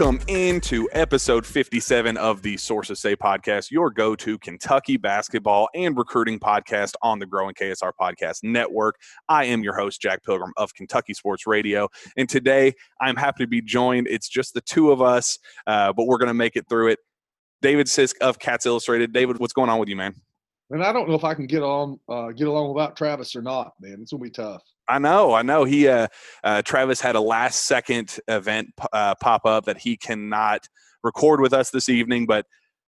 Welcome into episode 57 of the Sources Say podcast, your go to Kentucky basketball and recruiting podcast on the growing KSR Podcast Network. I am your host, Jack Pilgrim of Kentucky Sports Radio. And today I'm happy to be joined. It's just the two of us, uh, but we're going to make it through it. David Sisk of Cats Illustrated. David, what's going on with you, man? And I don't know if I can get on uh, get along without Travis or not, man. It's gonna be tough. I know, I know. He, uh, uh, Travis had a last second event uh, pop up that he cannot record with us this evening, but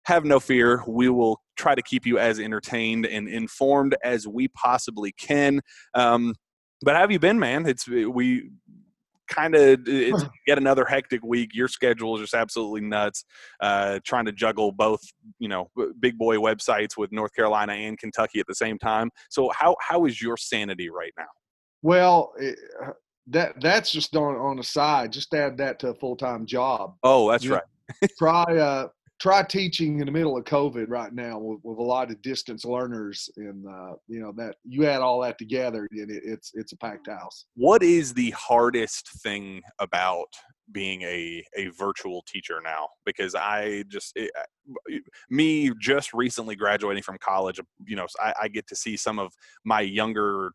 have no fear. We will try to keep you as entertained and informed as we possibly can. Um, but how have you been, man? It's we kind of it's yet another hectic week. Your schedule is just absolutely nuts. Uh, trying to juggle both, you know, big boy websites with North Carolina and Kentucky at the same time. So how how is your sanity right now? Well, it, uh, that that's just on on the side. Just add that to a full time job. Oh, that's you right. Try uh, try teaching in the middle of COVID right now with, with a lot of distance learners, and uh, you know that you add all that together, and it, it's it's a packed house. What is the hardest thing about being a a virtual teacher now? Because I just it, me just recently graduating from college, you know, I, I get to see some of my younger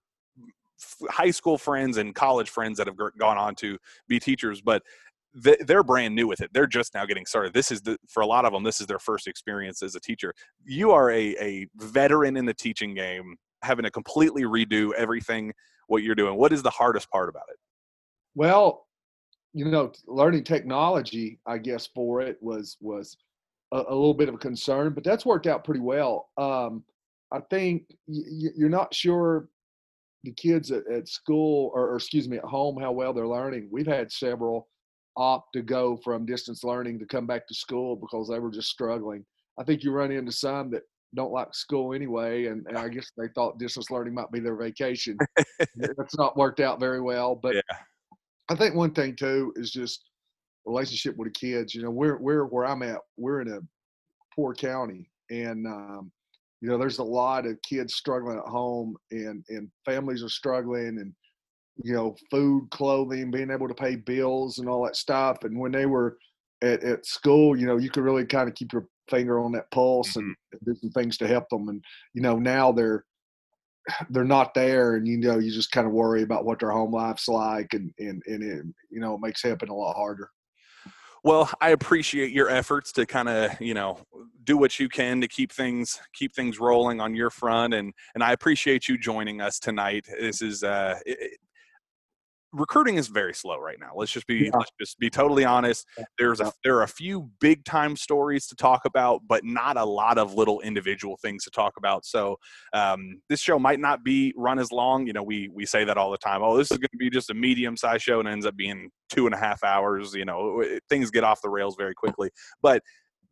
high school friends and college friends that have gone on to be teachers but they're brand new with it. They're just now getting started. This is the for a lot of them. This is their first experience as a teacher. You are a a veteran in the teaching game, having to completely redo everything what you're doing. What is the hardest part about it? Well, you know, learning technology, I guess, for it was was a, a little bit of a concern, but that's worked out pretty well. Um, I think y- you're not sure the kids at, at school or, or excuse me at home how well they're learning. We've had several opt to go from distance learning to come back to school because they were just struggling. I think you run into some that don't like school anyway, and, and I guess they thought distance learning might be their vacation. That's not worked out very well. But yeah. I think one thing too is just relationship with the kids. You know, we're we're where I'm at. We're in a poor county, and um, you know, there's a lot of kids struggling at home, and and families are struggling, and you know, food, clothing, being able to pay bills and all that stuff. And when they were at, at school, you know, you could really kind of keep your finger on that pulse mm-hmm. and do some things to help them. And, you know, now they're, they're not there and, you know, you just kind of worry about what their home life's like and, and, and it, you know, it makes helping a lot harder. Well, I appreciate your efforts to kind of, you know, do what you can to keep things keep things rolling on your front, and and I appreciate you joining us tonight. This is uh, recruiting is very slow right now. Let's just be yeah. let's just be totally honest. There's a there are a few big time stories to talk about, but not a lot of little individual things to talk about. So um, this show might not be run as long. You know, we we say that all the time. Oh, this is going to be just a medium sized show, and ends up being two and a half hours. You know, things get off the rails very quickly. But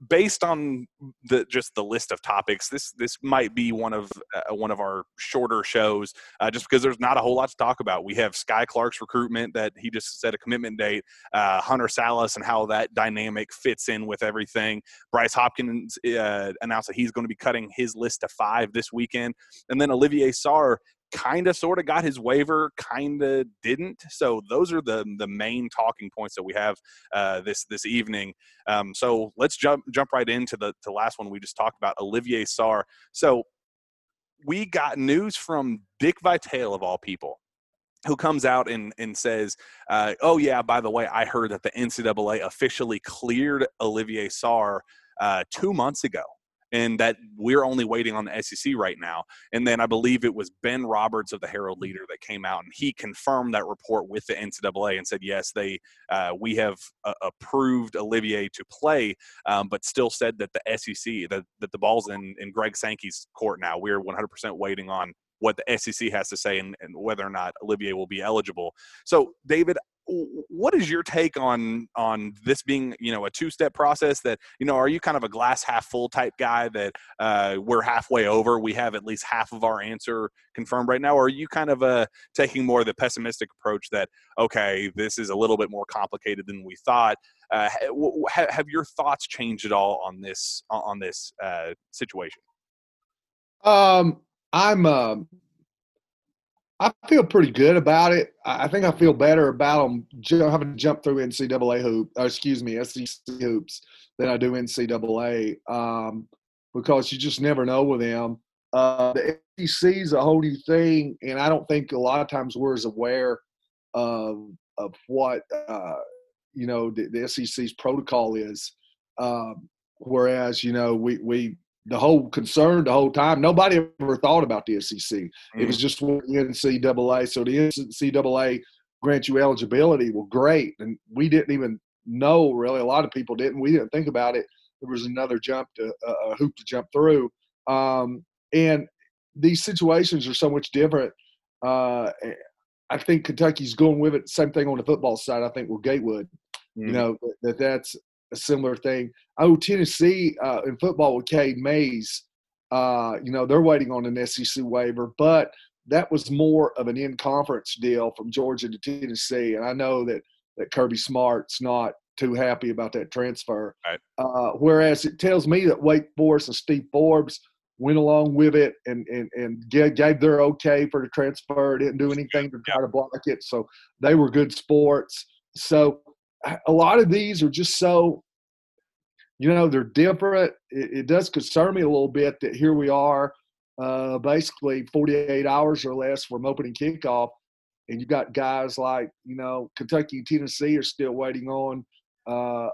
based on the just the list of topics, this this might be one of uh, one of our shorter shows, uh, just because there's not a whole lot to talk about. We have Skyy Clark's recruitment that he just set a commitment date, uh, Hunter Sallis and how that dynamic fits in with everything. Bryce Hopkins uh, announced that he's going to be cutting his list to five this weekend, and then Olivier Sarr kind of sort of got his waiver, kind of didn't. So those are the the main talking points that we have uh, this this evening. Um, so let's jump jump right into the the last one we just talked about, Olivier Sarr. So we got news from Dick Vitale of all people. Who comes out and, and says, uh, Oh, yeah, by the way, I heard that the NCAA officially cleared Olivier Sarr uh, two months ago and that we're only waiting on the SEC right now. And then I believe it was Ben Roberts of the Herald Leader that came out and he confirmed that report with the NCAA and said, yes, they uh, we have uh, approved Olivier to play, um, but still said that the SEC that, that the ball's in in Greg Sankey's court now. We're 100% waiting on what the SEC has to say and, and, whether or not Olivier will be eligible. So, David, what is your take on on this being you know a two step process that you know are you kind of a glass half full type guy that uh, we're halfway over we have at least half of our answer confirmed right now? Or are you kind of uh, taking more of the pessimistic approach that okay this is a little bit more complicated than we thought. Uh, have your thoughts changed at all on this on this uh, situation? Um i'm um I feel pretty good about it. I think I feel better about them having to jump through NCAA hoop, or excuse me, SEC hoops than I do NCAA um, because you just never know with them. Uh, the SEC is a whole new thing, and I don't think a lot of times we're as aware of of what uh, you know the, the, SEC's protocol is. Um, whereas you know we we the whole concern the whole time nobody ever thought about the SEC. Mm-hmm. It was mm. just the NCAA. So the NCAA grant you eligibility. Well, great, and we didn't even know really. A lot of people didn't. We didn't think about it. There was another jump to uh, a hoop to jump through, um, and these situations are so much different. Uh, I think Kentucky's going with it. Same thing on the football side. I think with Gatewood, mm-hmm. you know that that's a similar thing. Oh, Tennessee uh, in football with Cade Mays. Uh, you know they're waiting on an SEC waiver, but that was more of an in-conference deal from Georgia to Tennessee, and I know that that Kirby Smart's not too happy about that transfer. Right. Uh, whereas it tells me that Wake Forest and Steve Forbes went along with it and and and gave, gave their okay for the transfer. Didn't do anything to try to block it, so they were good sports. So a lot of these are just so, you know, they're different. It, it does concern me a little bit that here we are, uh, basically 48 hours or less from opening kickoff, and you got guys like you know Kentucky and Tennessee are still waiting on uh,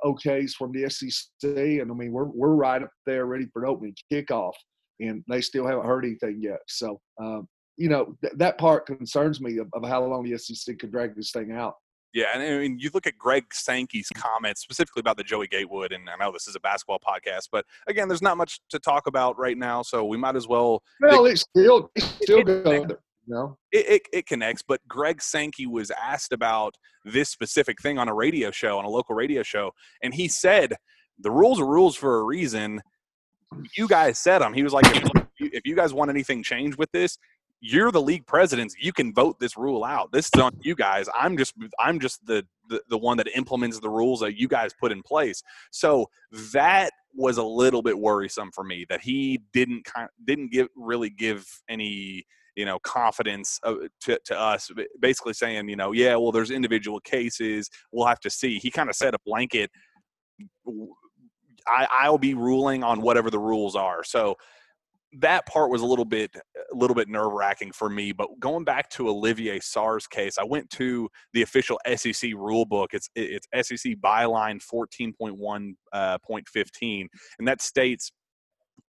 from the SEC, and I mean we're we're right up there ready for opening kickoff and they still haven't heard anything yet. So, um, you know, th- that part concerns me of, of, how long the SEC could drag this thing out. Yeah, and I mean, you look at Greg Sankey's comments specifically about the Joey Gatewood, and I know this is a basketball podcast, but again, there's not much to talk about right now, so we might as well. Well, it's still it's still good. No, it, it, it, connects. But Greg Sankey was asked about this specific thing on a radio show, on a local radio show, and he said the rules are rules for a reason you guys said them. He was like, if, if you guys want anything changed with this, you're the league presidents. You can vote this rule out. This is on you guys. I'm just I'm just the, the the one that implements the rules that you guys put in place. So that was a little bit worrisome for me that he didn't kind didn't give really give any you know confidence uh, to, to us basically saying you know yeah well there's individual cases we'll have to see he kind of set a blanket I, I'll be ruling on whatever the rules are. So that part was a little bit a little bit nerve wracking for me. But going back to Olivier Sarr's case, I went to the official SEC rule book. It's it's SEC byline 14.1 uh, point 15, and that states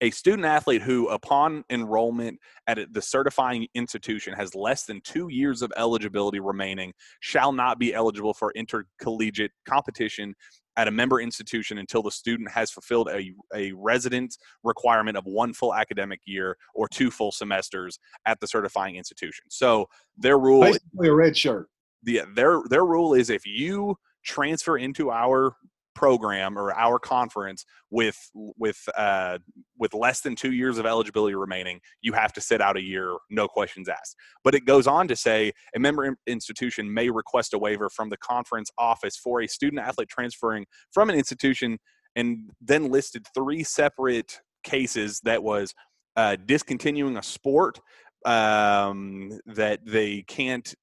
a student athlete who, upon enrollment at the certifying institution, has less than two years of eligibility remaining, shall not be eligible for intercollegiate competition at a member institution until the student has fulfilled a, a resident requirement of one full academic year or two full semesters at the certifying institution. So their rule basically a red shirt. Yeah, their their rule is if you transfer into our program or our conference with with uh, with less than two years of eligibility remaining, you have to sit out a year, no questions asked. But it goes on to say a member institution may request a waiver from the conference office for a student athlete transferring from an institution, and then listed three separate cases that was uh, discontinuing a sport um, that they can't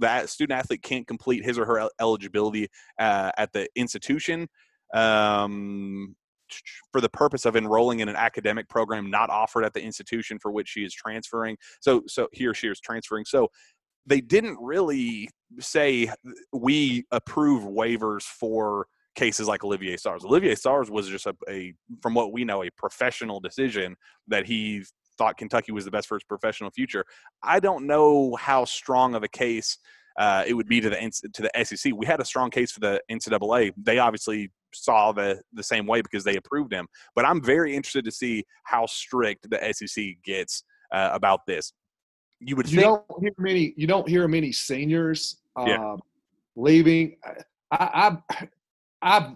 that student athlete can't complete his or her eligibility uh, at the institution um, for the purpose of enrolling in an academic program not offered at the institution for which she is transferring. So, so he or she is transferring. So, they didn't really say we approve waivers for cases like Olivier Sarr's. Olivier Sarr's was just a, a, from what we know, a professional decision that he thought Kentucky was the best for his professional future. I don't know how strong of a case uh, it would be to the to the SEC. We had a strong case for the NCAA. They obviously saw the the same way because they approved him. But I'm very interested to see how strict the SEC gets uh, about this. You would you think, don't hear many you don't hear many seniors yeah. Um, leaving. I, I I've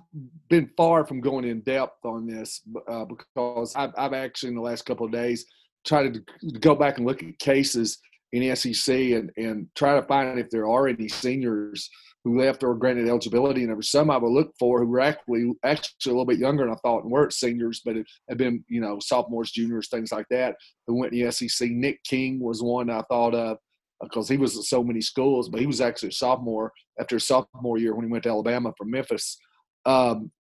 been far from going in depth on this uh, because I've, I've, actually in the last couple of days try to go back and look at cases in SEC and, and try to find if there are any seniors who left or granted eligibility. And there were some I would look for who were actually actually a little bit younger than I thought and weren't seniors, but had been, you know, sophomores, juniors, things like that, who went to the SEC. Nick King was one I thought of. because he was at so many schools, but he was actually a sophomore after his sophomore year when he went to Alabama from Memphis. Um,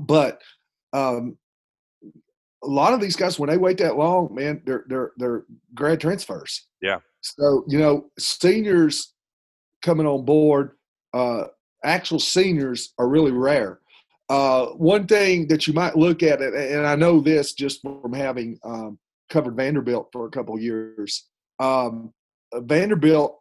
but um, a lot of these guys, when they wait that long, man, they're they're they're grad transfers. Yeah. So you know, seniors coming on board, uh, actual seniors are really rare. Uh, one thing that you might look at, and I know this just from having um, covered Vanderbilt for a couple years. Um, Vanderbilt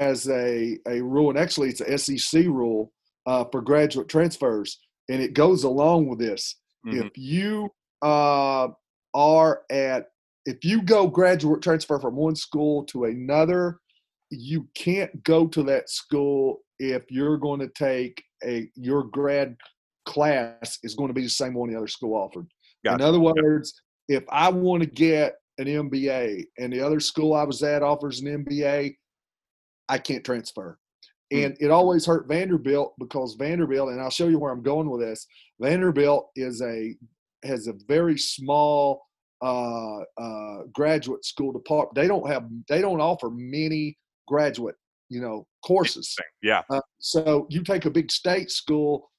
has a, a rule, and actually it's a SEC rule uh, for graduate transfers, and it goes along with this. Mm-hmm. If you uh, are at, if you go graduate transfer from one school to another, you can't go to that school if you're going to take a your grad class is going to be the same one the other school offered. Gotcha. In other words, if I want to get an MBA and the other school I was at offers an MBA, I can't transfer. And it always hurt Vanderbilt because Vanderbilt, and I'll show you where I'm going with this. Vanderbilt is a has a very small uh, uh, graduate school department. They don't have they don't offer many graduate you know courses. Yeah. Uh, so you take a big state school,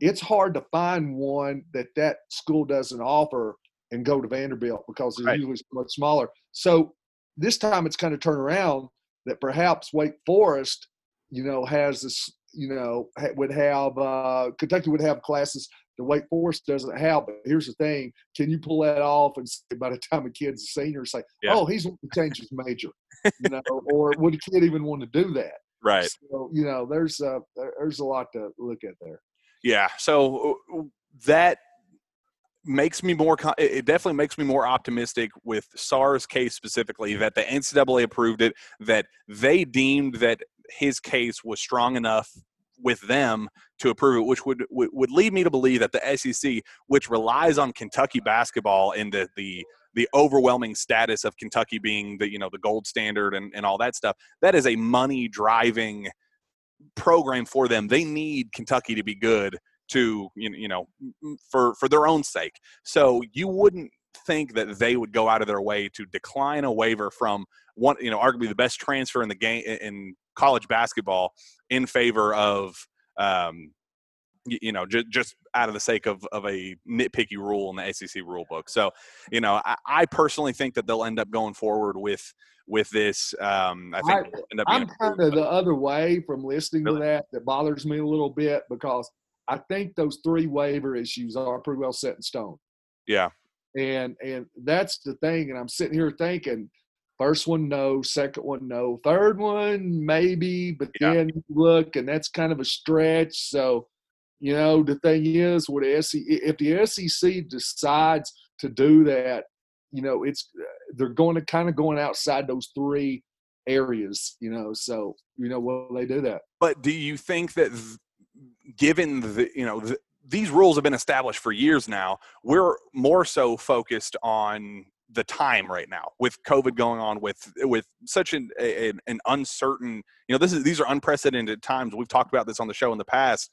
it's hard to find one that that school doesn't offer and go to Vanderbilt because it's right. usually much smaller. So this time it's kind of turned around that perhaps Wake Forest, you know, has this, you know, would have uh, Kentucky would have classes the Wake Forest doesn't have. But here's the thing: can you pull that off and say, by the time a kid's a senior, say, yeah. "Oh, he's going to change his major," you know, or would a kid even want to do that? Right. So you know, there's a there's a lot to look at there. Yeah. So uh, that makes me more it definitely makes me more optimistic with Sarr's case specifically that the NCAA approved it that they deemed that his case was strong enough with them to approve it which would would lead me to believe that the SEC which relies on Kentucky basketball and the the the overwhelming status of Kentucky being the you know the gold standard and, and all that stuff that is a money driving program for them they need Kentucky to be good to you know for for their own sake. So you wouldn't think that they would go out of their way to decline a waiver from one you know arguably the best transfer in the game in college basketball in favor of um, you know, just just out of the sake of, of a nitpicky rule in the SEC rule book. So, you know, I, I personally think that they'll end up going forward with with this. Um, I think I, am kind of the other way from listening really? to that. That bothers me a little bit because I think those three waiver issues are pretty well set in stone. Yeah. And and that's the thing. And I'm sitting here thinking, first one no, second one no, third one maybe, but yeah. then look, and that's kind of a stretch. So, you know, the thing is, with the SEC, if the SEC decides to do that, you know, it's uh, they're going to kind of going outside those three areas, you know. So, you know, will they do that? But do you think that given the you know the, these rules have been established for years now we're more so focused on the time right now with covid going on with with such an, a, an uncertain you know this is these are unprecedented times we've talked about this on the show in the past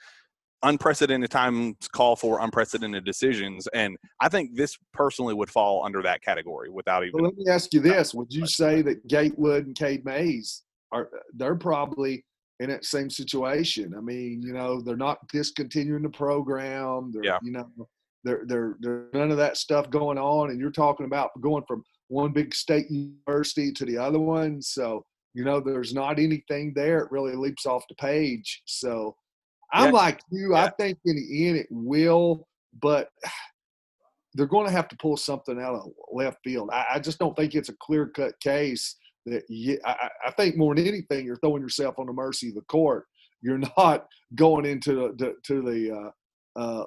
unprecedented times call for unprecedented decisions and i think this personally would fall under that category without even well, let me ask you this would you say that gatewood and cade mays are they're probably in that same situation. I mean, you know, they're not discontinuing the program. They're, yeah. you know, there, there, there, none of that stuff going on. And you're talking about going from one big state university to the other one. So, you know, there's not anything there. It really leaps off the page. So I'm yeah. like you. Yeah. I think in the end it will, but they're going to have to pull something out of left field. I, I just don't think it's a clear cut case that you, I, I, think more than anything, you're throwing yourself on the mercy of the court. You're not going into the, to the uh, uh,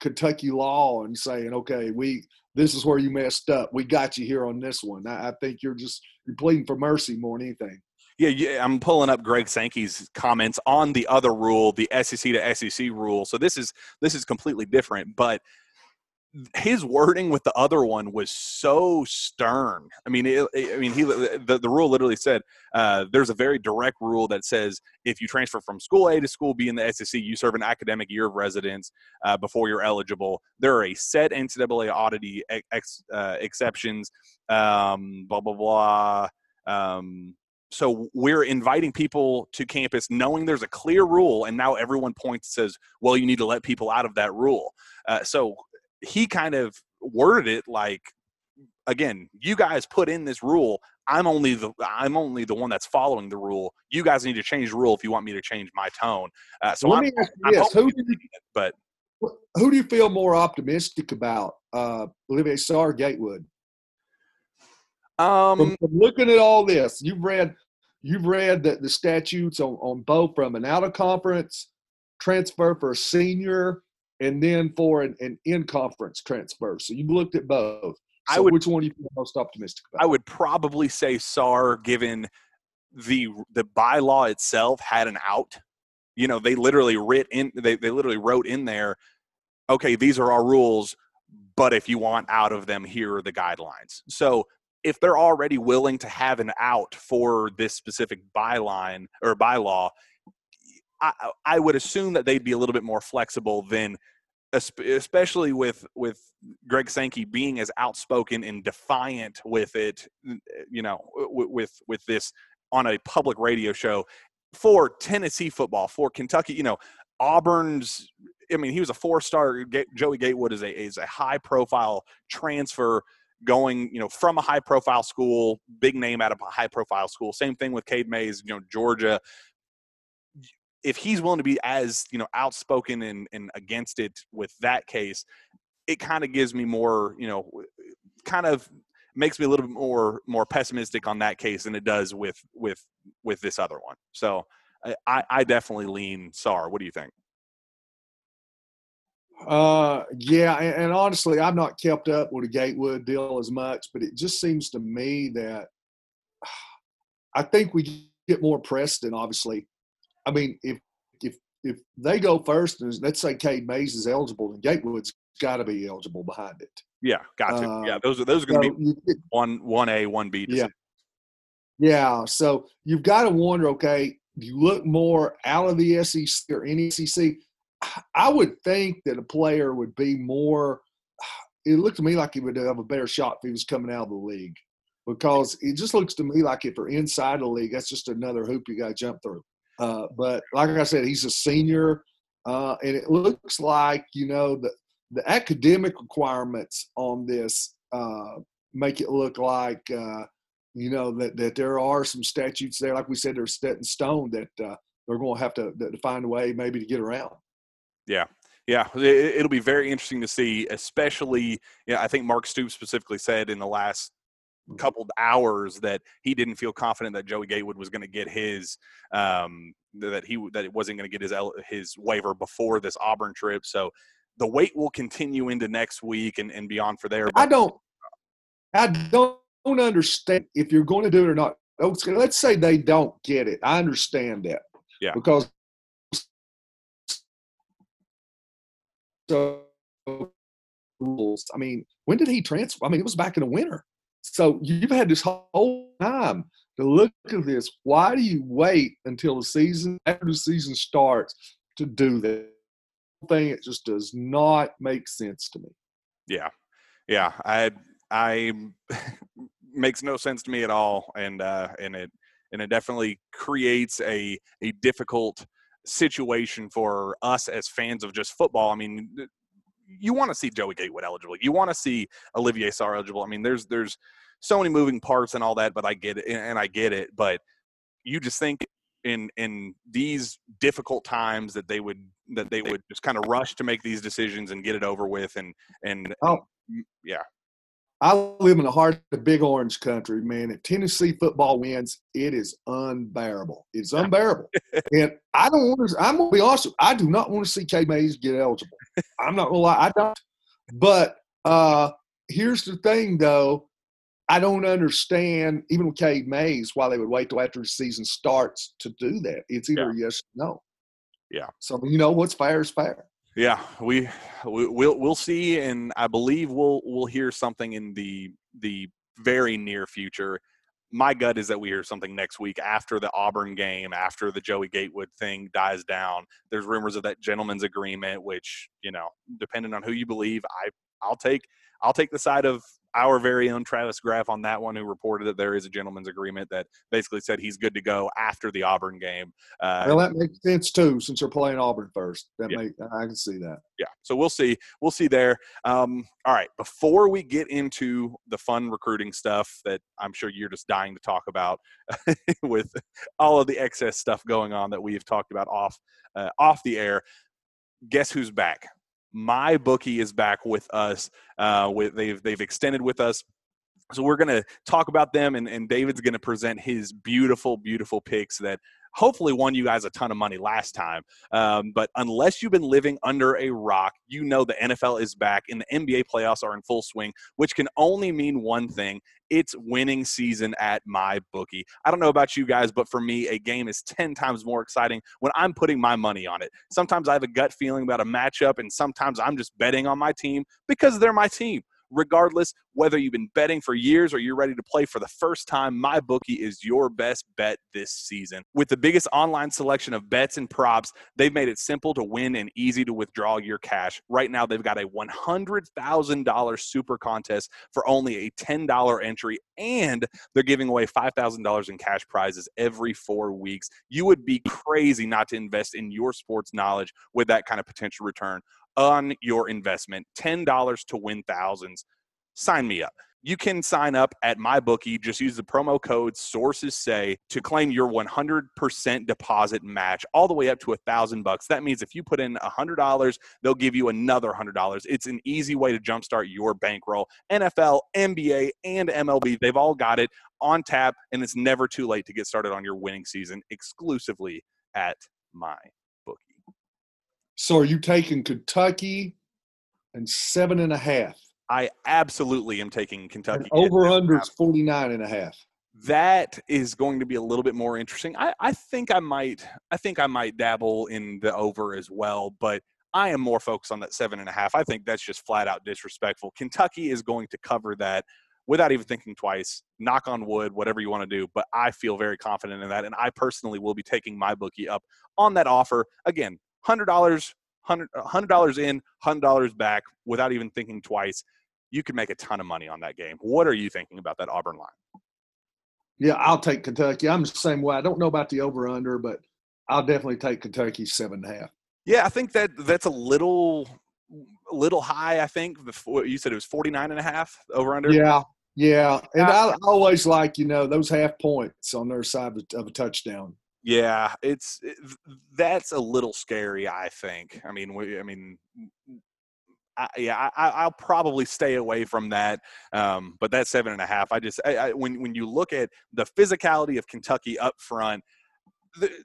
Kentucky law and saying, okay, we this is where you messed up. We got you here on this one. I, I think you're just you're pleading for mercy more than anything. Yeah, yeah, I'm pulling up Greg Sankey's comments on the other rule, the SEC to SEC rule. So this is this is completely different, but his wording with the other one was so stern. I mean, it, I mean, he the, the rule literally said uh, there's a very direct rule that says if you transfer from school A to school B in the SEC, you serve an academic year of residence uh, before you're eligible. There are a set NCAA oddity ex, uh, exceptions. Um, blah blah blah. Um, so we're inviting people to campus knowing there's a clear rule and now everyone points says well you need to let people out of that rule uh, so he kind of worded it like again you guys put in this rule. I'm only the i'm only the one that's following the rule. You guys need to change the rule if you want me to change my tone. Uh, so Let I'm, me ask you this: who do you, but who do you feel more optimistic about, uh, Olivier Sarr, Gatewood? um From, from looking at all this, you've read you've read the, the statutes on, on both from an out of conference transfer for a senior and then for an, an in conference transfer. So you've looked at both. I would- which one do you most optimistic about? I would probably say Sarr, given the the bylaw itself had an out. You know, they literally writ in they, they literally wrote in there, okay, these are our rules, but if you want out of them, here are the guidelines. So if they're already willing to have an out for this specific byline or bylaw, I, would assume that they'd be a little bit more flexible than especially with with Greg Sankey being as outspoken and defiant with it, you know, with with this on a public radio show for Tennessee football, for Kentucky, you know, Auburn's. I mean, he was a four-star. Joey Gatewood is a is a high-profile transfer going, you know, from a high-profile school, big name out of a high-profile school. Same thing with Cade Mays, you know, Georgia if he's willing to be as you know outspoken and, and against it with that case it kind of gives me more you know kind of makes me a little bit more more pessimistic on that case than it does with with with this other one so i i definitely lean Sarr what do you think Uh, yeah, and, and honestly, I've not kept up with the Gatewood deal as much, but it just seems to me that I think we get more Preston. Obviously, I mean, if if if they go first, and let's say Cade Mays is eligible, then Gatewood's got to be eligible behind it. yeah gotcha Uh, yeah those are those are going to So be one one a one b Yeah. Yeah, so you've got to wonder. Okay, you look more out of the SEC or any SEC. I would think that a player would be more. It looked to me like he would have a better shot if he was coming out of the league, because it just looks to me like if you're inside the league, that's just another hoop you got to jump through. Uh, but like I said, he's a senior, uh, and it looks like you know the the academic requirements on this uh, make it look like. Uh, you know that that there are some statutes there, like we said, they're set in stone that uh, they're going to have to, to find a way maybe to get around. Yeah, yeah, it, it'll be very interesting to see, especially. Yeah, I think Mark Stoops specifically said in the last couple of hours that he didn't feel confident that Joey Gatewood was going to get his um, that he that it wasn't going to get his his waiver before this Auburn trip. So the wait will continue into next week and, and beyond for there. I don't, I don't understand if you're going to do it or not. Let's say they don't get it. I understand that. Yeah. Because so rules. I mean, when did he transfer? I mean, it was back in the winter. So you've had this whole time to look at this. Why do you wait until the season after the season starts to do this Thing it just does not make sense to me. yeah, yeah, I I makes no sense to me at all, and uh, and it and it definitely creates a a difficult situation for us as fans of just football. I mean, you want to see Joey Gatewood eligible. You want to see Olivier Sarr eligible. I mean, there's there's so many moving parts and all that, but I get it, and and I get it. But you just think in in these difficult times that they would that they would just kind of rush to make these decisions and get it over with, and and Oh. yeah, I live in the heart of the big orange country, man. If Tennessee football wins, it is unbearable. It's unbearable. and I don't want to, I'm going to be honest, I do not want to see Cade Mays get eligible. I'm not going to lie, I don't. But uh, here's the thing, though. I don't understand, even with Cade Mays, why they would wait till after the season starts to do that. It's either yes or no. Yeah. So, you know, what's fair is fair. Yeah, we, we we'll we'll see, and I believe we'll we'll hear something in the the very near future. My gut is that we hear something next week after the Auburn game, after the Joey Gatewood thing dies down. There's rumors of that gentleman's agreement, which you know, depending on who you believe, I I'll take I'll take the side of our very own Travis Graff on that one, who reported that there is a gentleman's agreement that basically said he's good to go after the Auburn game. Uh, well, that makes sense too, since they're playing Auburn first. That yeah. make I can see that. Yeah, so we'll see. We'll see there. Um, all right, before we get into the fun recruiting stuff that I'm sure you're just dying to talk about, with all of the excess stuff going on that we've talked about off uh, off the air. Guess who's back? My bookie is back with us. Uh, with they've they've extended with us. So we're going to talk about them, and, and David's going to present his beautiful, beautiful picks that hopefully won you guys a ton of money last time. Um, but unless you've been living under a rock, you know the NFL is back and the NBA playoffs are in full swing, which can only mean one thing. It's winning season at my bookie. I don't know about you guys, but for me, a game is 10 times more exciting when I'm putting my money on it. Sometimes I have a gut feeling about a matchup, and sometimes I'm just betting on my team because they're my team regardless whether you've been betting for years or you're ready to play for the first time, MyBookie is your best bet this season. With the biggest online selection of bets and props, they've made it simple to win and easy to withdraw your cash. Right now, they've got a $100,000 super contest for only a $10 entry, and they're giving away $5,000 in cash prizes every four weeks. You would be crazy not to invest in your sports knowledge with that kind of potential return on your investment. $10 to win thousands. Sign me up. You can sign up at MyBookie. Just use the promo code sources say to claim your 100% deposit match all the way up to a thousand bucks. That means if you put in a $100, they'll give you another $100. It's an easy way to jumpstart your bankroll. NFL, NBA, and MLB, they've all got it on tap, and it's never too late to get started on your winning season exclusively at my so are you taking Kentucky and seven and a half? I absolutely am taking Kentucky. And over under is 49 and a half. That is going to be a little bit more interesting. I, I think I might I think I might dabble in the over as well, but I am more focused on that seven and a half. I think that's just flat out disrespectful. Kentucky is going to cover that without even thinking twice. Knock on wood, whatever you want to do. But I feel very confident in that. And I personally will be taking MyBookie up on that offer. Again, hundred dollars, uh, hundred dollars in, hundred dollars back, without even thinking twice. You could make a ton of money on that game. What are you thinking about that Auburn line? Yeah, I'll take Kentucky. I'm the same way. I don't know about the over under, but I'll definitely take Kentucky seven and a half. Yeah, I think that that's a little little high. I think before you said it was 49 and a half over under. Yeah, yeah, and I, I always like you know those half points on their side of a touchdown. Yeah, it's it, that's a little scary. I think. I mean, we, I mean, I, yeah, I, will probably stay away from that. Um, but that seven and a half, I just I, I, when when you look at the physicality of Kentucky up front,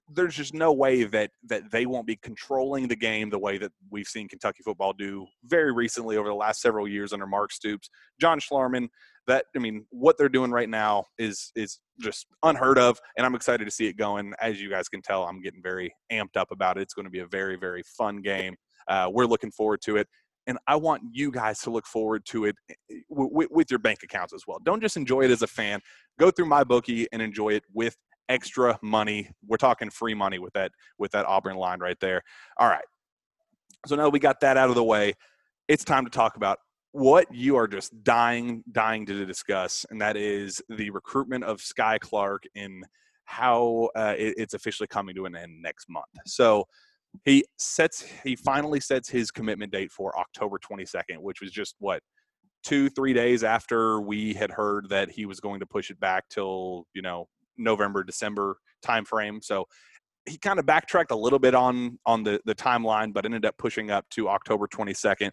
there's just no way that that they won't be controlling the game the way that we've seen Kentucky football do very recently over the last several years under Mark Stoops, John Schlarman. That I mean, what they're doing right now is is just unheard of, and I'm excited to see it going. As you guys can tell, I'm getting very amped up about it. It's going to be a very very fun game. Uh, we're looking forward to it and I want you guys to look forward to it eh, eh, with your bank accounts as well. Don't just enjoy it as a fan. Go through MyBookie and enjoy it with extra money. We're talking free money with that with that Auburn line right there. All right. So now we got that out of the way. It's time to talk about what you are just dying dying to discuss, and that is the recruitment of Skyy Clark in how uh, it, it's officially coming to an end next month. So he sets he finally sets his commitment date for October 22nd, which was just what two three days after we had heard that he was going to push it back till you know November, December timeframe. So he kind of backtracked a little bit on on the the timeline, but ended up pushing up to October 22nd.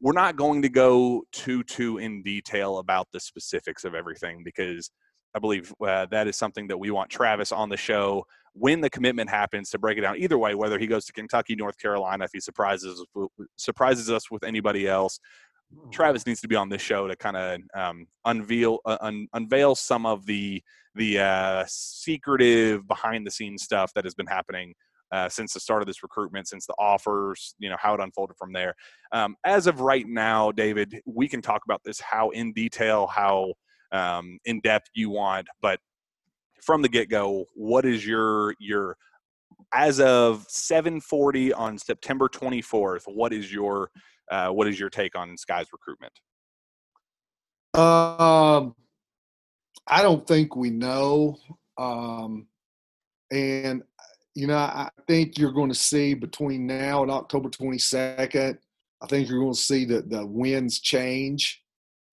We're not going to go too too in detail about the specifics of everything because I believe uh, that is something that we want Travis on the show when the commitment happens to break it down. Either way, whether he goes to Kentucky, North Carolina, if he surprises surprises us with anybody else, Travis needs to be on this show to kind of um, unveil uh, un- unveil some of the the uh, secretive behind the scenes stuff that has been happening uh, since the start of this recruitment, since the offers, you know, how it unfolded from there. Um, as of right now, David, we can talk about this how in detail, how um, in depth you want, but from the get go, what is your your as of 7:40 on September 24th? What is your uh, what is your take on Skyy's recruitment? Um, I don't think we know. Um, and you know, I think you're going to see between now and October 22nd. I think you're going to see the the winds change.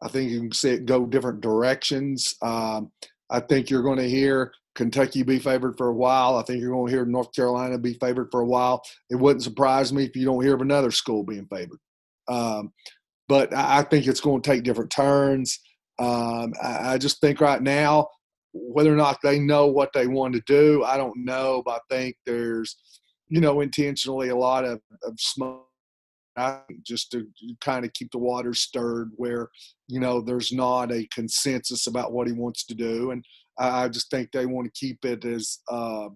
I think you can see it go different directions. Um, I think you're going to hear Kentucky be favored for a while. I think you're going to hear North Carolina be favored for a while. It wouldn't surprise me if you don't hear of another school being favored. Um, but I think it's going to take different turns. Um, I, I, just think right now, whether or not they know what they want to do, I don't know. But I think there's, you know, intentionally a lot of, of smoke just to kind of keep the water stirred where you know there's not a consensus about what he wants to do and i just think they want to keep it as uh,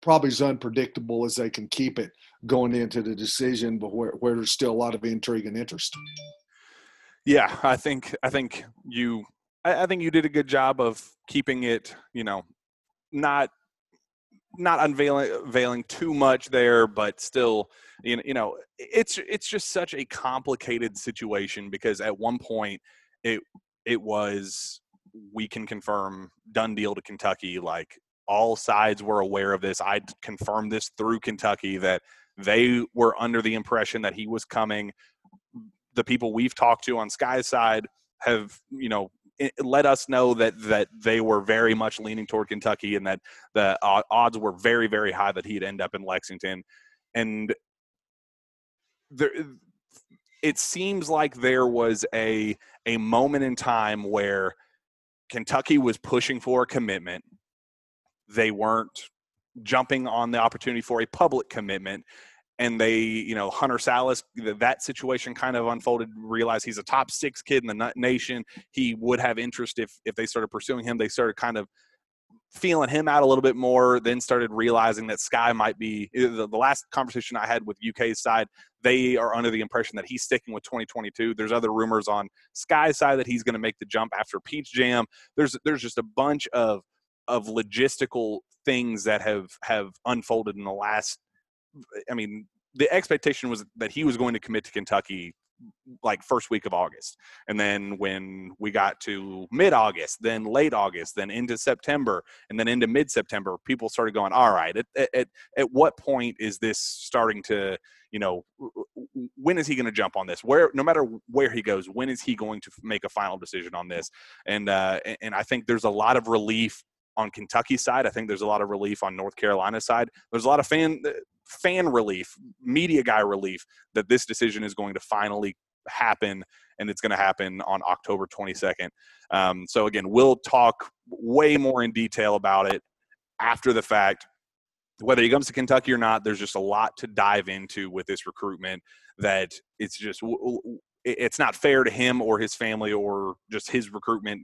probably as unpredictable as they can keep it going into the decision but where, where there's still a lot of intrigue and interest yeah i think i think you I, I think you did a good job of keeping it you know not not unveiling too much there, but still, you know, it's it's just such a complicated situation because at one point it it was we can confirm done deal to Kentucky. Like all sides were aware of this. I confirmed this through Kentucky that they were under the impression that he was coming. The people we've talked to on Skyy's side have, you know, let us know that that they were very much leaning toward Kentucky and that the uh, odds were very very high that he'd end up in Lexington. And there it seems like there was a a moment in time where Kentucky was pushing for a commitment. They weren't jumping on the opportunity for a public commitment and they, you know, Hunter Sallis, that situation kind of unfolded. Realized he's a top six kid in the nation. He would have interest if if they started pursuing him. They started kind of feeling him out a little bit more. Then started realizing that Skyy might be eh, the, the last conversation I had with UK's side. They are under the impression that he's sticking with 2022. There's other rumors on Skyy's side that he's going to make the jump after Peach Jam. There's there's just a bunch of of logistical things that have have unfolded in the last I mean, the expectation was that he was going to commit to Kentucky like first week of August. And then when we got to mid August, then late August, then into September, and then into mid September, people started going, all right, at, at, at what point is this starting to, you know, when is he going to jump on this? Where, no matter where he goes, when is he going to make a final decision on this? And, uh, and I think there's a lot of relief on Kentucky side. I think there's a lot of relief on North Carolina side. There's a lot of fan fan relief, media guy relief that this decision is going to finally happen and it's going to happen on October 22nd. Um, so again, we'll talk way more in detail about it after the fact. Whether he comes to Kentucky or not, there's just a lot to dive into with this recruitment that it's just it's not fair to him or his family or just his recruitment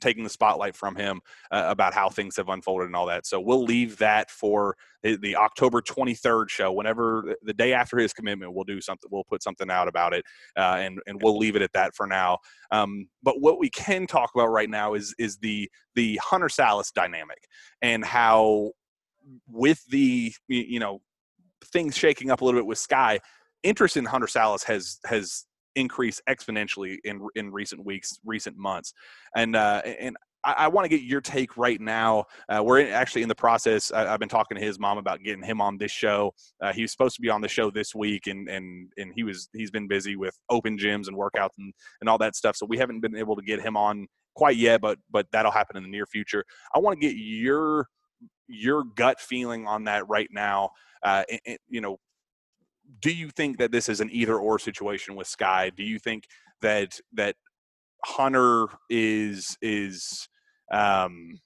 taking the spotlight from him uh, about how things have unfolded and all that. So we'll leave that for the, October 23rd show. Whenever the day after his commitment, we'll do something. We'll put something out about it, uh, and and we'll leave it at that for now. Um, but what we can talk about right now is is the the Hunter Sallis dynamic and how with the you know things shaking up a little bit with Skyy. Interest in Hunter Sallis has has increase exponentially in in recent weeks, recent months, and uh, and I, want to get your take right now. Uh, we're actually in the process. I, have been talking to his mom about getting him on this show. Uh, he was supposed to be on the show this week, and and and he was he's been busy with open gyms and workouts and and all that stuff. So we haven't been able to get him on quite yet, but but that'll happen in the near future. I want to get your your gut feeling on that right now. Uh, you know, do you think that this is an either or situation with Skyy? Do you think that that Hunter is is um,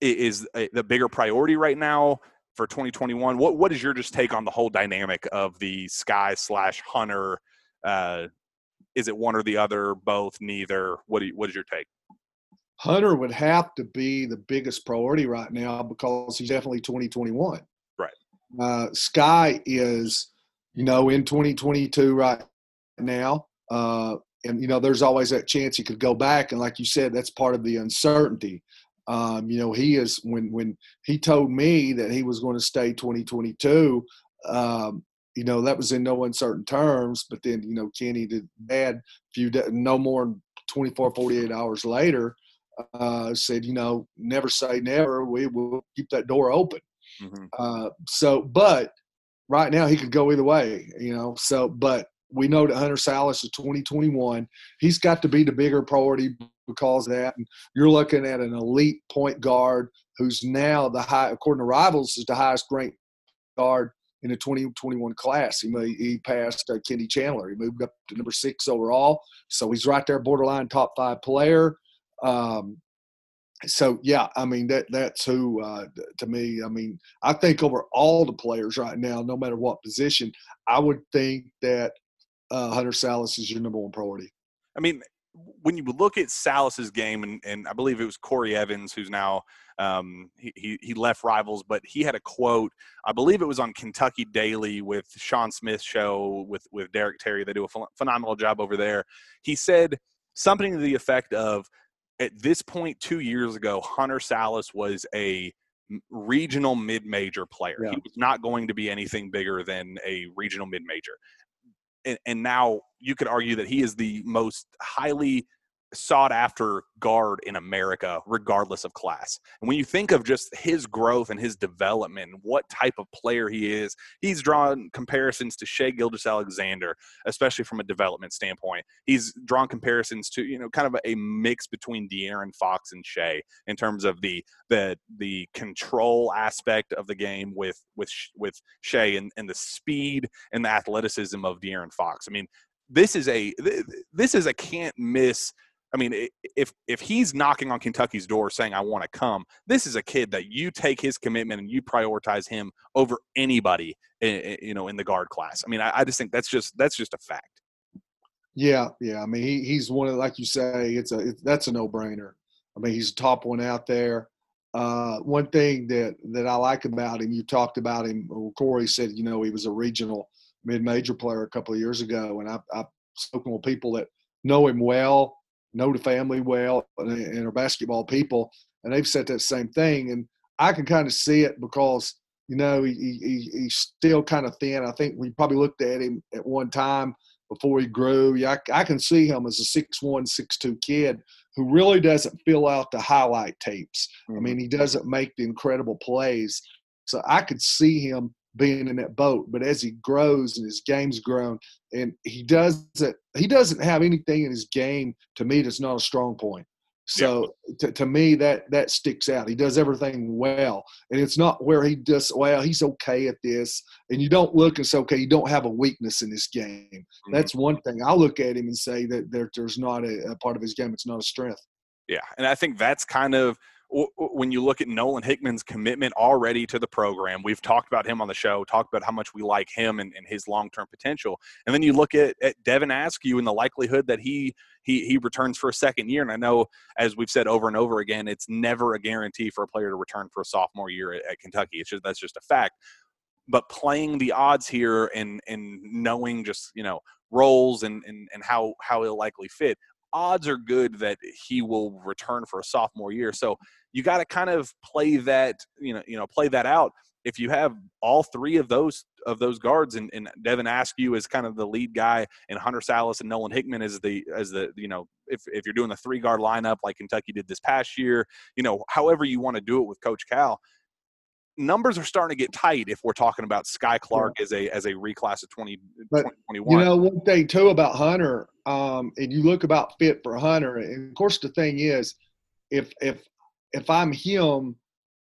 is a, the bigger priority right now for 2021? What what is your just take on the whole dynamic of the Skyy slash Hunter? Uh, is it one or the other, both, neither? What do you, what is your take? Hunter would have to be the biggest priority right now because he's definitely 2021. Right. Uh, Skyy is you know, in 2022 right now. Uh, and, you know, there's always that chance he could go back. And like you said, that's part of the uncertainty. Um, you know, he is, when, when he told me that he was going to stay 2022, um, you know, that was in no uncertain terms. But then, you know, Kenny did bad few, no more than 24, 48 hours later, uh, said, you know, never say never. We will keep that door open. Mm-hmm. Uh, so, but right now he could go either way, you know. So, but we know that Hunter Sallis is 2021. He's got to be the bigger priority because of that. And you're looking at an elite point guard who's now the high, according to rivals, is the highest ranked guard in the 2021 class. He, he passed uh, Kenny Chandler. He moved up to number six overall. So he's right there, borderline top five player. Um, so yeah, I mean that that's who uh, to me. I mean, I think over all the players right now, no matter what position, I would think that uh, Hunter Sallis is your number one priority. I mean, when you look at Sallis's game, and, and I believe it was Corey Evans, who's now um, he, he left Rivals, but he had a quote. I believe it was on Kentucky Daily with Sean Smith's show with with Derek Terry. They do a phenomenal job over there. He said something to the effect of, "At this point, two years ago, Hunter Sallis was a regional mid-major player. Yeah. He was not going to be anything bigger than a regional mid-major." And, and now you could argue that he is the most highly sought after guard in America, regardless of class. And when you think of just his growth and his development, what type of player he is, he's drawn comparisons to Shai Gilgeous-Alexander, especially from a development standpoint. He's drawn comparisons to, you know, kind of a mix between De'Aaron Fox and Shai in terms of the the the control aspect of the game with with with Shai and, and the speed and the athleticism of De'Aaron Fox. I mean, this is a this is a can't miss I mean, if if he's knocking on Kentucky's door saying I want to come, this is a kid that you take his commitment and you prioritize him over anybody, you know, in the guard class. I mean, I, I just think that's just that's just a fact. Yeah, yeah. I mean, he, he's one of like you say, it's a it, that's a no brainer. I mean, he's the top one out there. Uh, one thing that that I like about him, you talked about him. Corey said, you know, he was a regional mid-major player a couple of years ago, and I've, I've spoken with people that know him well know the family well and, are basketball people, and they've said that same thing. And I can kind of see it because you know he, he he's still kind of thin. I think we probably looked at him at one time before he grew. Yeah, I, I can see him as a six one, six two kid who really doesn't fill out the highlight tapes. Mm-hmm. I mean, he doesn't make the incredible plays. So I could see him being in that boat. But as he grows and his game's grown, and he doesn't he doesn't have anything in his game to me that's not a strong point. So to, to me that that sticks out. He does everything well, and it's not where he does well. He's okay at this, and you don't look and say, okay, you don't have a weakness in this game. Mm-hmm. That's one thing. I look at him and say that there, there's not a, a part of his game. It's not a strength. Yeah, and I think that's kind of when you look at Nolan Hickman's commitment already to the program, we've talked about him on the show, talked about how much we like him and, and his long term potential. And then you look at, at Devin Askew and the likelihood that he, he he returns for a second year. And I know, as we've said over and over again, it's never a guarantee for a player to return for a sophomore year at, at Kentucky. It's just that's just a fact. But playing the odds here and and knowing just you know roles and, and, and how how he'll likely fit, odds are good that he will return for a sophomore year. So you got to kind of play that, you know, you know, play that out. If you have all three of those of those guards, and, and Devin Askew as kind of the lead guy, and Hunter Sallis and Nolan Hickman as the as the you know, if if you're doing the three guard lineup like Kentucky did this past year, you know, however you want to do it with Coach Cal, numbers are starting to get tight if we're talking about Skyy Clark as a as a reclass of 20, but, 2021. You know, one thing too about Hunter, um, and you look about fit for Hunter, and of course the thing is, if if if I'm him,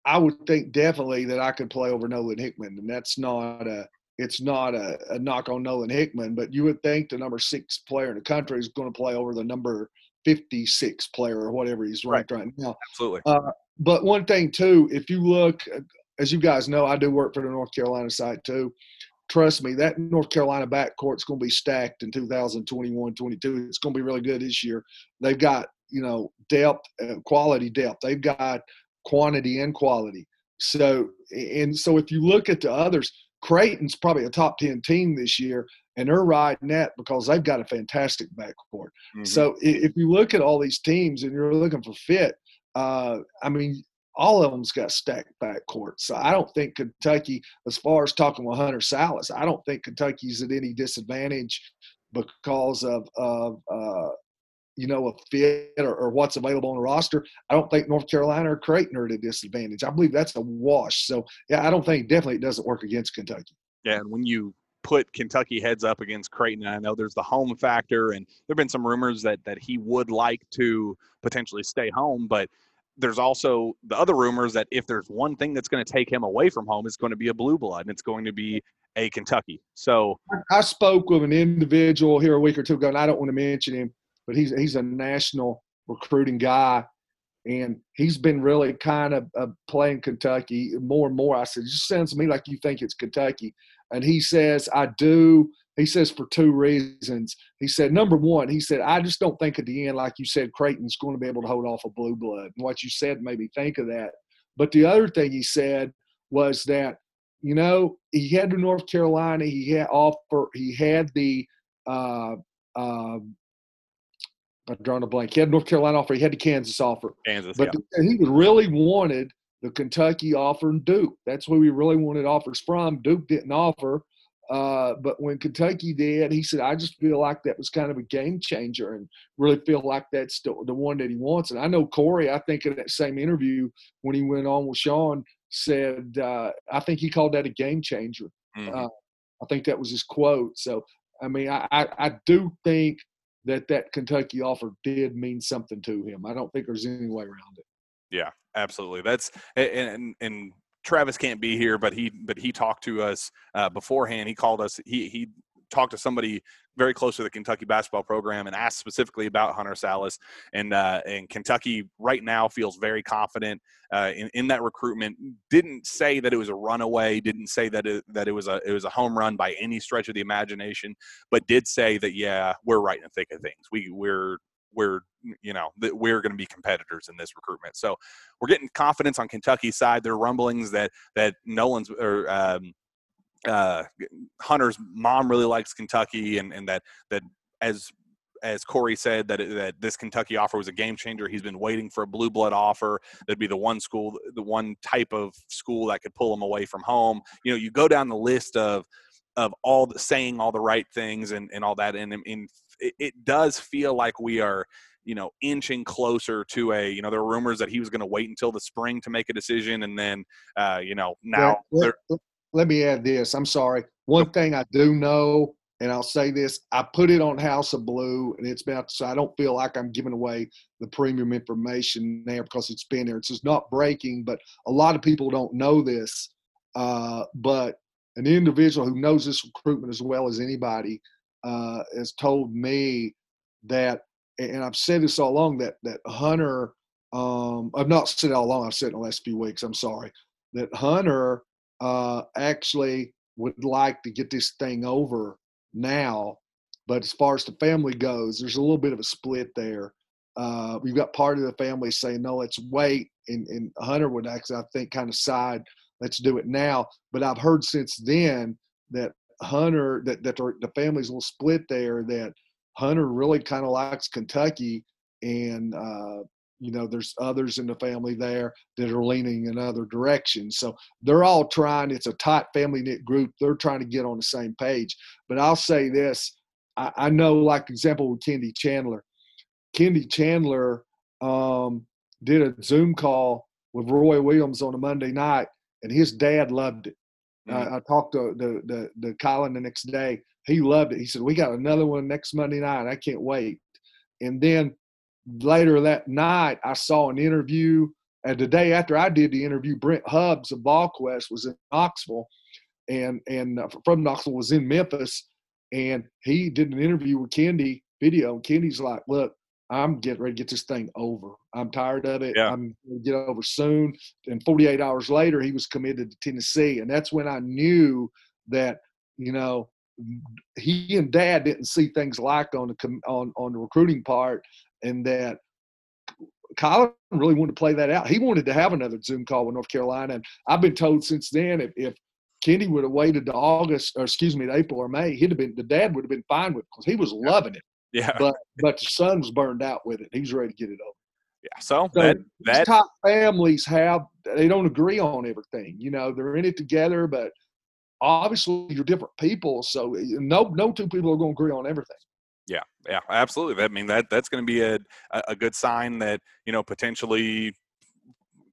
I would think definitely that I could play over Nolan Hickman, and that's not a it's not a, a knock on Nolan Hickman, but you would think the number six player in the country is going to play over the number 56 player or whatever he's ranked right, right now. Absolutely. Uh, but one thing too, if you look, as you guys know, I do work for the North Carolina side too. Trust me, that North Carolina backcourt is going to be stacked in 2021 22. It's going to be really good this year. They've got, you know, depth, uh, quality depth. They've got quantity and quality. So, and so if you look at the others, Creighton's probably a top 10 team this year, and they're riding that because they've got a fantastic backcourt. Mm-hmm. So if you look at all these teams and you're looking for fit, uh, I mean, all of them's got stacked backcourt. So I don't think Kentucky, as far as talking with Hunter Sallis, I don't think Kentucky's at any disadvantage because of, of uh, you know, a fit or, or, what's available on the roster, I don't think North Carolina or Creighton are at a disadvantage. I believe that's a wash. So, yeah, I don't think definitely it doesn't work against Kentucky. Yeah, and when you put Kentucky heads up against Creighton, I know there's the home factor, and there've been some rumors that that he would like to potentially stay home, but there's also the other rumors that if there's one thing that's going to take him away from home, it's going to be a blue blood, and it's going to be a Kentucky. So I spoke with an individual here a week or two ago, and I don't want to mention him, but he's he's a national recruiting guy, and he's been really kind of uh, playing Kentucky more and more. I said, it just sounds to me like you think it's Kentucky, and he says, I do. He says for two reasons. He said, number one, he said, I just don't think at the end, like you said, Creighton's going to be able to hold off a blue blood. And what you said made me think of that. But the other thing he said was that, you know, he had to North Carolina, he had offer, he had the uh, uh, I'm drawing a blank. He had North Carolina offer. He had the Kansas offer. Kansas, but yeah. he really wanted the Kentucky offer and Duke. That's where we really wanted offers from. Duke didn't offer. Uh, but when Kentucky did, he said, I just feel like that was kind of a game changer and really feel like that's the, the one that he wants. And I know Corey, I think in that same interview when he went on with Sean, said, uh, I think he called that a game changer. Mm-hmm. Uh, I think that was his quote. So, I mean, I, I, I do think that that Kentucky offer did mean something to him. I don't think there's any way around it. Yeah, absolutely. That's and and Travis can't be here, but he but he talked to us uh, beforehand. He called us. He he talked to somebody very close to the Kentucky basketball program and asked specifically about Hunter Sallis. And uh, and Kentucky right now feels very confident uh, in in that recruitment. Didn't say that it was a runaway. Didn't say that it, that it was a it was a home run by any stretch of the imagination. But did say that yeah, we're right in the thick of things. We we're we're you know that we're going to be competitors in this recruitment. So we're getting confidence on Kentucky's side. There are rumblings that that Nolan's or um, uh, Hunter's mom really likes Kentucky, and and that that as as Corey said that that this Kentucky offer was a game changer. He's been waiting for a blue blood offer. That'd be the one school, the one type of school that could pull him away from home. You know, you go down the list of of all the saying all the right things and, and all that and, and it, it does feel like we are you know inching closer to a you know there were rumors that he was going to wait until the spring to make a decision and then uh, you know now let, let, me add this i'm sorry. One thing i do know and i'll say this i put it on house of blue and it's about so i don't feel like i'm giving away the premium information there because it's been there. It's just not breaking but a lot of people don't know this uh, but an individual who knows this recruitment as well as anybody uh, has told me that, and I've said this all along, that that Hunter, um, I've not said it all along. I've said in the last few weeks. I'm sorry that Hunter uh, actually would like to get this thing over now, but as far as the family goes, there's a little bit of a split there. Uh, we've got part of the family saying no, let's wait, and, and Hunter would actually, I think, kind of side, let's do it now. But I've heard since then that Hunter that that the family's a little split there. That Hunter really kind of likes Kentucky, and uh, you know there's others in the family there that are leaning in other directions. So they're all trying. It's a tight family knit group. They're trying to get on the same page. But I'll say this: I, I know, like example with Kennedy Chandler. Kennedy Chandler um, did a Zoom call with Roy Williams on a Monday night, and his dad loved it. Mm-hmm. I, I, talked to the, the the Colin the next day. He loved it. He said, "We got another one next Monday night. I can't wait." And then later that night, I saw an interview. And the day after I did the interview, Brent Hubbs of VolQuest was in Knoxville, and and uh, from Knoxville was in Memphis, and he did an interview with Kennedy video. And Kennedy's like, "Look, I'm getting ready to get this thing over. I'm tired of it. Yeah. I'm going to get over soon. And 48 hours later, he was committed to Tennessee. And that's when I knew that, you know, he and dad didn't see things like on the, on, on the recruiting part and that Colin really wanted to play that out. He wanted to have another Zoom call with North Carolina. And I've been told since then, if, if Kennedy would have waited to August, or excuse me, to April or May, he'd have been, the dad would have been fine with it because he was loving it. Yeah. But but the son was burned out with it. He's ready to get it over. Yeah. So, so that that top families have they don't agree on everything. You know, they're in it together, but obviously you're different people. So eh, no no two people are going to agree on everything. Yeah, yeah, absolutely. I mean that that's going to be a a good sign that you know potentially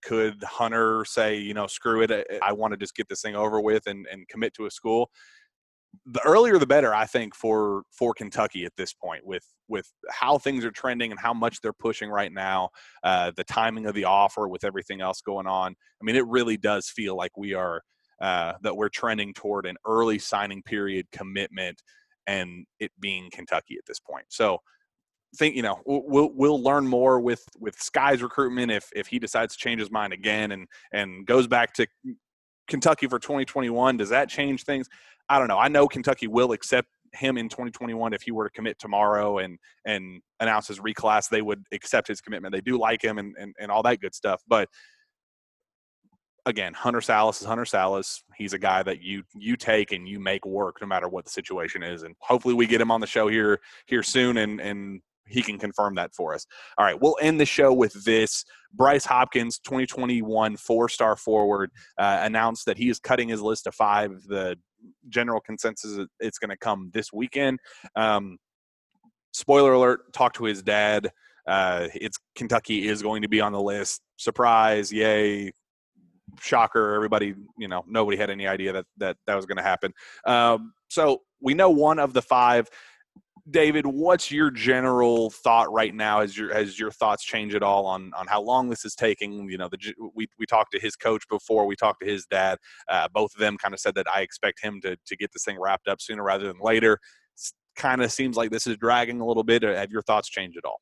could Hunter say, you know, screw it, eh, eh, I want to just get this thing over with and, and commit to a school. The earlier the better, I think, for for Kentucky at this point, with with how things are trending and how much they're pushing right now, uh, the timing of the offer with everything else going on. I mean, it really does feel like we are uh, that we're trending toward an early signing period commitment, and it being Kentucky at this point. So think you know we'll we'll learn more with with Skyy's recruitment if if he decides to change his mind again and and goes back to Kentucky for 2021. Does that change things? I don't know. I know Kentucky will accept him in 2021 if he were to commit tomorrow and and announce his reclass. They would accept his commitment. They do like him and and, and all that good stuff. But again, Hunter Sallis is Hunter Sallis. He's a guy that you you take and you make work no matter what the situation is. And hopefully we get him on the show here here soon and and he can confirm that for us. All right, we'll end the show with this. Bryce Hopkins, 2021 four star forward, uh, announced that he is cutting his list to five. The general consensus it's going to come this weekend. Um, spoiler alert, talk to his dad. Uh, it's Kentucky is going to be on the list. Surprise, yay, shocker. Everybody, you know, nobody had any idea that that, that was going to happen. Um, so we know one of the five David, what's your general thought right now? Has your has your thoughts change at all on on how long this is taking? You know, the we we talked to his coach before, we talked to his dad. Uh, both of them kind of said that I expect him to to get this thing wrapped up sooner rather than later. Kind of seems like this is dragging a little bit. Have your thoughts changed at all?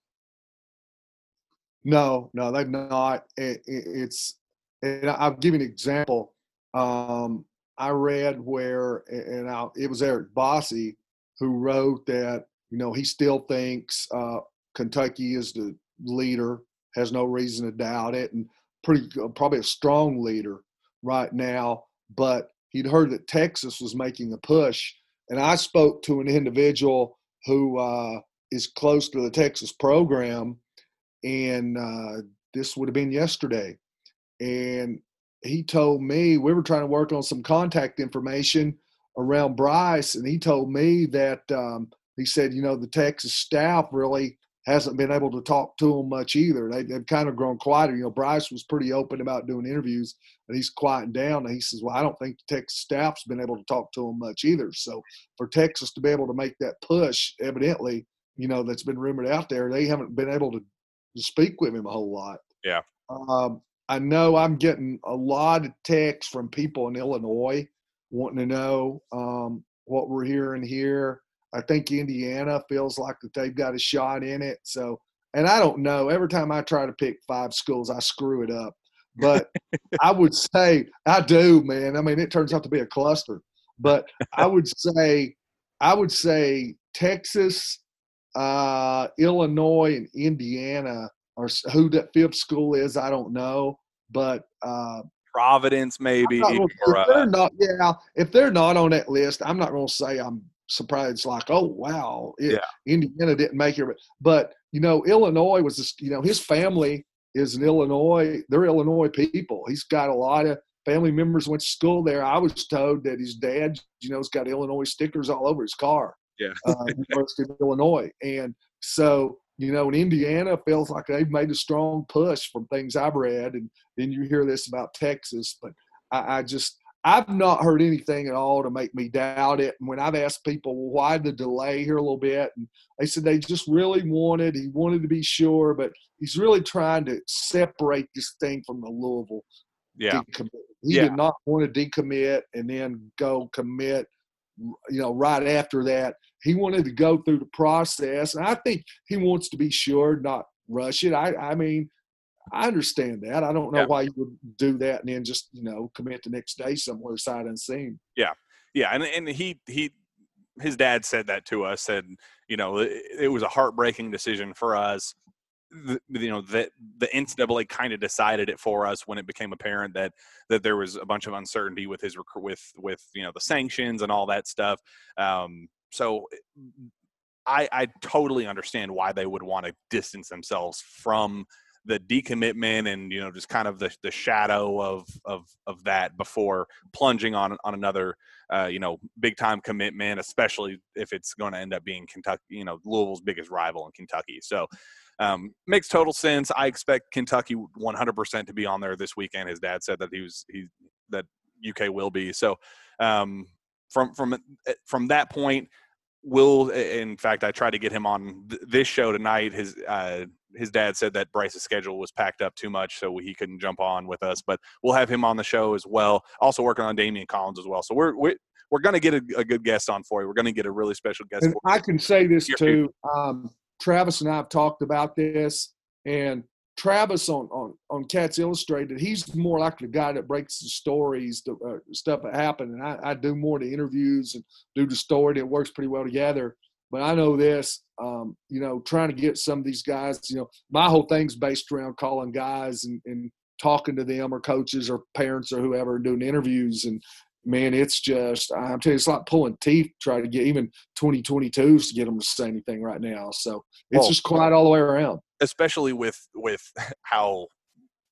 No, no, they've not. It, it, it's, and I'll give you an example. Um, I read where, and I, it was Eric Bossi who wrote that you know, he still thinks uh, Kentucky is the leader, has no reason to doubt it, and pretty uh, probably a strong leader right now. But he'd heard that Texas was making a push, and I spoke to an individual who uh, is close to the Texas program, and uh, this would have been yesterday, and he told me we were trying to work on some contact information around Bryce, and he told me that um, he said, you know, the Texas staff really hasn't been able to talk to him much either. They, have kind of grown quieter. You know, Bryce was pretty open about doing interviews, and he's quieting down. And he says, well, I don't think the Texas staff's been able to talk to him much either. So for Texas to be able to make that push, evidently, you know, that's been rumored out there, they haven't been able to, to speak with him a whole lot. Yeah. Um, I know I'm getting a lot of texts from people in Illinois wanting to know um, what we're hearing here. I think Indiana feels like that they've got a shot in it. So, and I don't know. Every time I try to pick five schools, I screw it up. But I would say I do, man. I mean, it turns out to be a cluster. But I would say, I would say Texas, uh, Illinois, and Indiana are who that fifth school is. I don't know, but uh, Providence maybe. Gonna, if they're not, yeah, if they're not on that list, I'm not going to say I'm surprised like oh wow it, yeah. indiana didn't make it but you know illinois was just you know his family is an illinois they're illinois people. He's got a lot of family members went to school there. I was told that his dad you know has got illinois stickers all over his car yeah. uh, university of illinois. And so you know in indiana feels like they've made a strong push from things i've read and then you hear this about texas but I, I just I've not heard anything at all to make me doubt it. And when I've asked people, well, why the delay here a little bit? And they said they just really wanted, he wanted to be sure, but he's really trying to separate this thing from the Louisville yeah. decommit. He yeah. did not want to decommit and then go commit, you know, right after that. He wanted to go through the process. And I think he wants to be sure, not rush it. I, I mean, I understand that. I don't know yeah. why you would do that and then just you know commit the next day somewhere sight unseen. Yeah, yeah, and and he he his dad said that to us, and you know it, it was a heartbreaking decision for us. The, you know that the NCAA kind of decided it for us when it became apparent that that there was a bunch of uncertainty with his with with you know the sanctions and all that stuff. Um, so I I totally understand why they would want to distance themselves from the decommitment and you know just kind of the, the shadow of of of that before plunging on on another uh, you know big time commitment, especially if it's going to end up being Kentucky, you know Louisville's biggest rival in Kentucky. So um, makes total sense. I expect Kentucky 100% to be on there this weekend. His dad said that he was he that UK will be. So um, from from eh, from that point, will in fact I tried to get him on th- this show tonight. His uh, his dad said that Bryce's schedule was packed up too much, so he couldn't jump on with us. But we'll have him on the show as well. Also working on Daimion Collins as well. So we're we're, we're going to get a, a, good guest on for you. We're going to get a really special guest. And I can say this too. Um, Travis and I have talked about this, and Travis on on on Cats Illustrated, he's more like the guy that breaks the stories, the uh, stuff that happened, and I, I, do more the interviews and do the story. It works pretty well together. But I know this, um, you know, trying to get some of these guys, you know, my whole thing's based around calling guys and, and talking to them or coaches or parents or whoever doing interviews and man, it's just I'm telling you, it's like pulling teeth trying to get even 2022s to get them to say anything right now. So it's well, just quiet all the way around. Especially with with how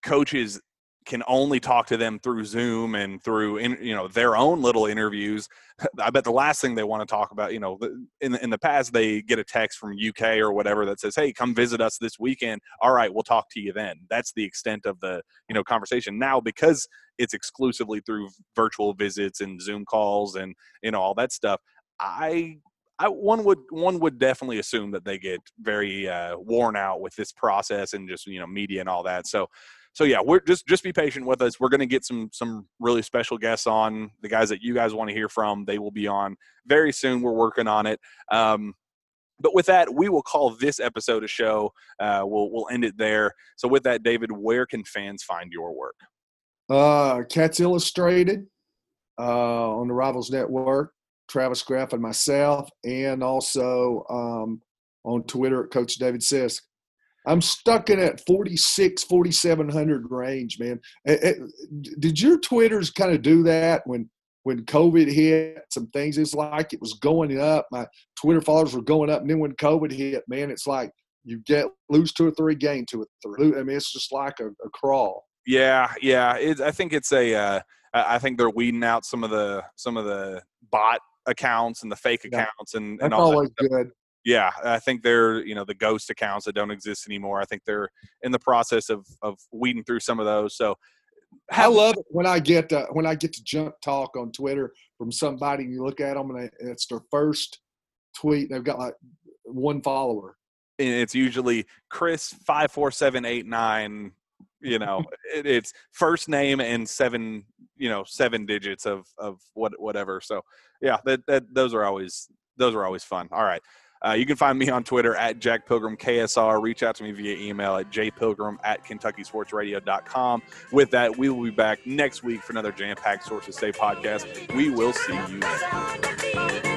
coaches can only talk to them through Zoom and through in, you know their own little interviews. I bet the last thing they want to talk about, you know, in in the past they get a text from UK or whatever that says, "Hey, come visit us this weekend." All right, we'll talk to you then. That's the extent of the you know conversation now because it's exclusively through virtual visits and Zoom calls and you know all that stuff. I I, one would one would definitely assume that they get very uh, worn out with this process and just you know media and all that. So so yeah, we're just just be patient with us. We're going to get some some really special guests on. The guys that you guys want to hear from, they will be on very soon. We're working on it. Um, but with that, we will call this episode a show. Uh, we'll we'll end it there. So with that, David, where can fans find your work? Uh, Cats Illustrated uh, on the Rivals Network. Travis Graf and myself, and also um, on Twitter at Coach David Sisk. I'm stuck in that 46, 4700 range, man. Did your Twitters kind of do that when when COVID hit? Some things it's like it was going up. My Twitter followers were going up, and then when COVID hit, man, it's like you get lose two or three, gain two or three. I mean, it's just like a, a crawl. Yeah, yeah. It, I think it's a. Uh, I think they're weeding out some of the some of the bot accounts and the fake accounts yeah. and, and all always that good yeah, I think they're you know the ghost accounts that don't exist anymore. I think they're in the process of of weeding through some of those. So I love it when I get uh, when I get to jump talk on Twitter from somebody and you look at them and it's their first tweet. They've got like one follower. And it's usually Chris five four seven eight nine. You know, it, it's first name and seven you know seven digits of of what whatever. So yeah, that that those are always those are always fun. All right. Uh, you can find me on Twitter at Jack Pilgrim KSR. Reach out to me via email at jpilgrim at KentuckySportsRadio.com. With that, we will be back next week for another jam packed Sources Say podcast. We will see you.